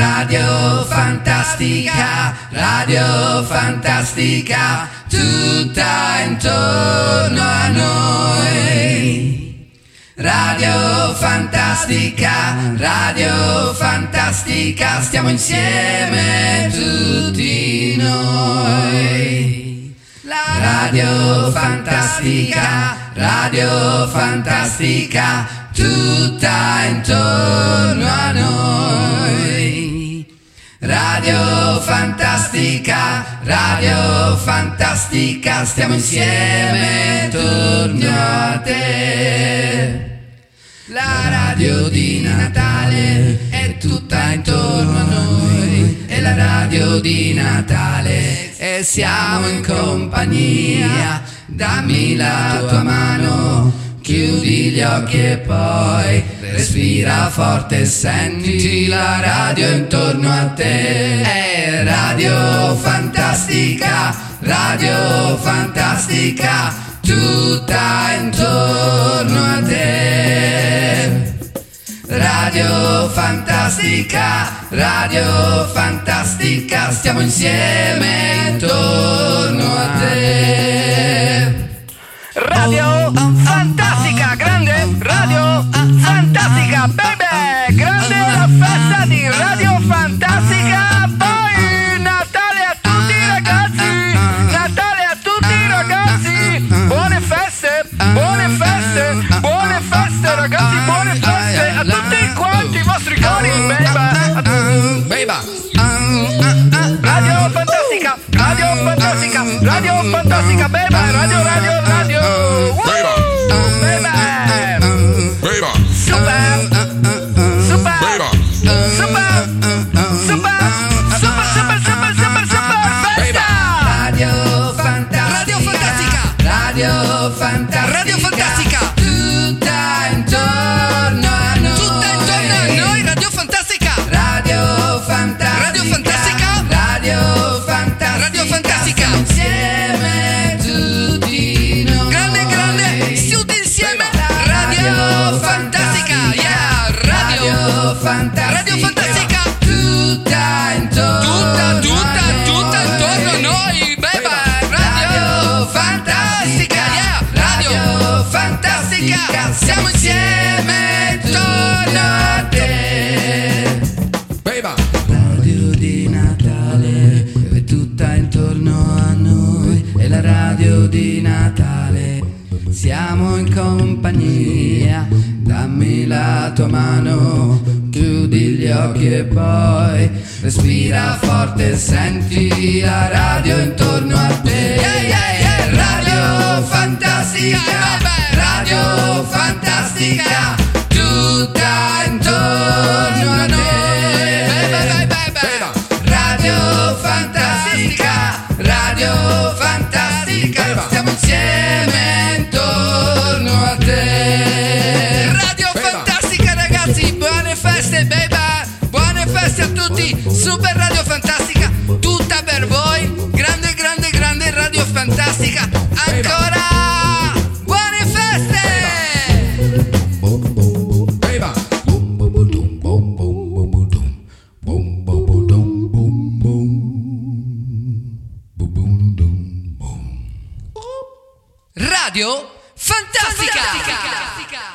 Radio Fantastica, Radio Fantastica, tutta intorno a noi. Radio Fantastica, Radio Fantastica, stiamo insieme tutti noi. Radio Fantastica, Radio Fantastica, tutta intorno a noi. Radio Fantastica, Radio Fantastica, stiamo insieme intorno a te. La radio di Natale è tutta intorno a noi, è la radio di Natale e siamo in compagnia. Dammi la tua mano, chiudi gli occhi e poi respira forte e senti la radio intorno a te. È radio fantastica, radio fantastica, tutta intorno a te. Radio Fantastica, Radio Fantastica, stiamo insieme intorno a te. Radio quanti i vostri cari, baby! Beba. Radio Fantastica! Radio Fantastica! Radio Fantastica, baby! Radio, radio, radio! Woo! Baby! Beba, Super! Fantastica, Radio Fantastica. tutta intorno, Tutta, tutta, a tutta intorno a noi, baby! Radio Fantastica! Yeah! Radio Fantastica! Siamo insieme intorno a te! Beba. Radio di Natale è tutta intorno a noi, è la radio di Natale. Siamo in compagnia, dammi la tua mano, chiudi gli occhi e poi respira forte, senti la radio intorno a te. Yeah, yeah, yeah. Radio Fantastica. Radio Fantastica, tutta intorno a te. Radio Fantastica, Radio Fantastica, stiamo insieme Super Radio Fantastica, tutta per voi. Grande, grande, grande Radio Fantastica. Ancora! Buone feste! Radio Fantastica! Fantastica.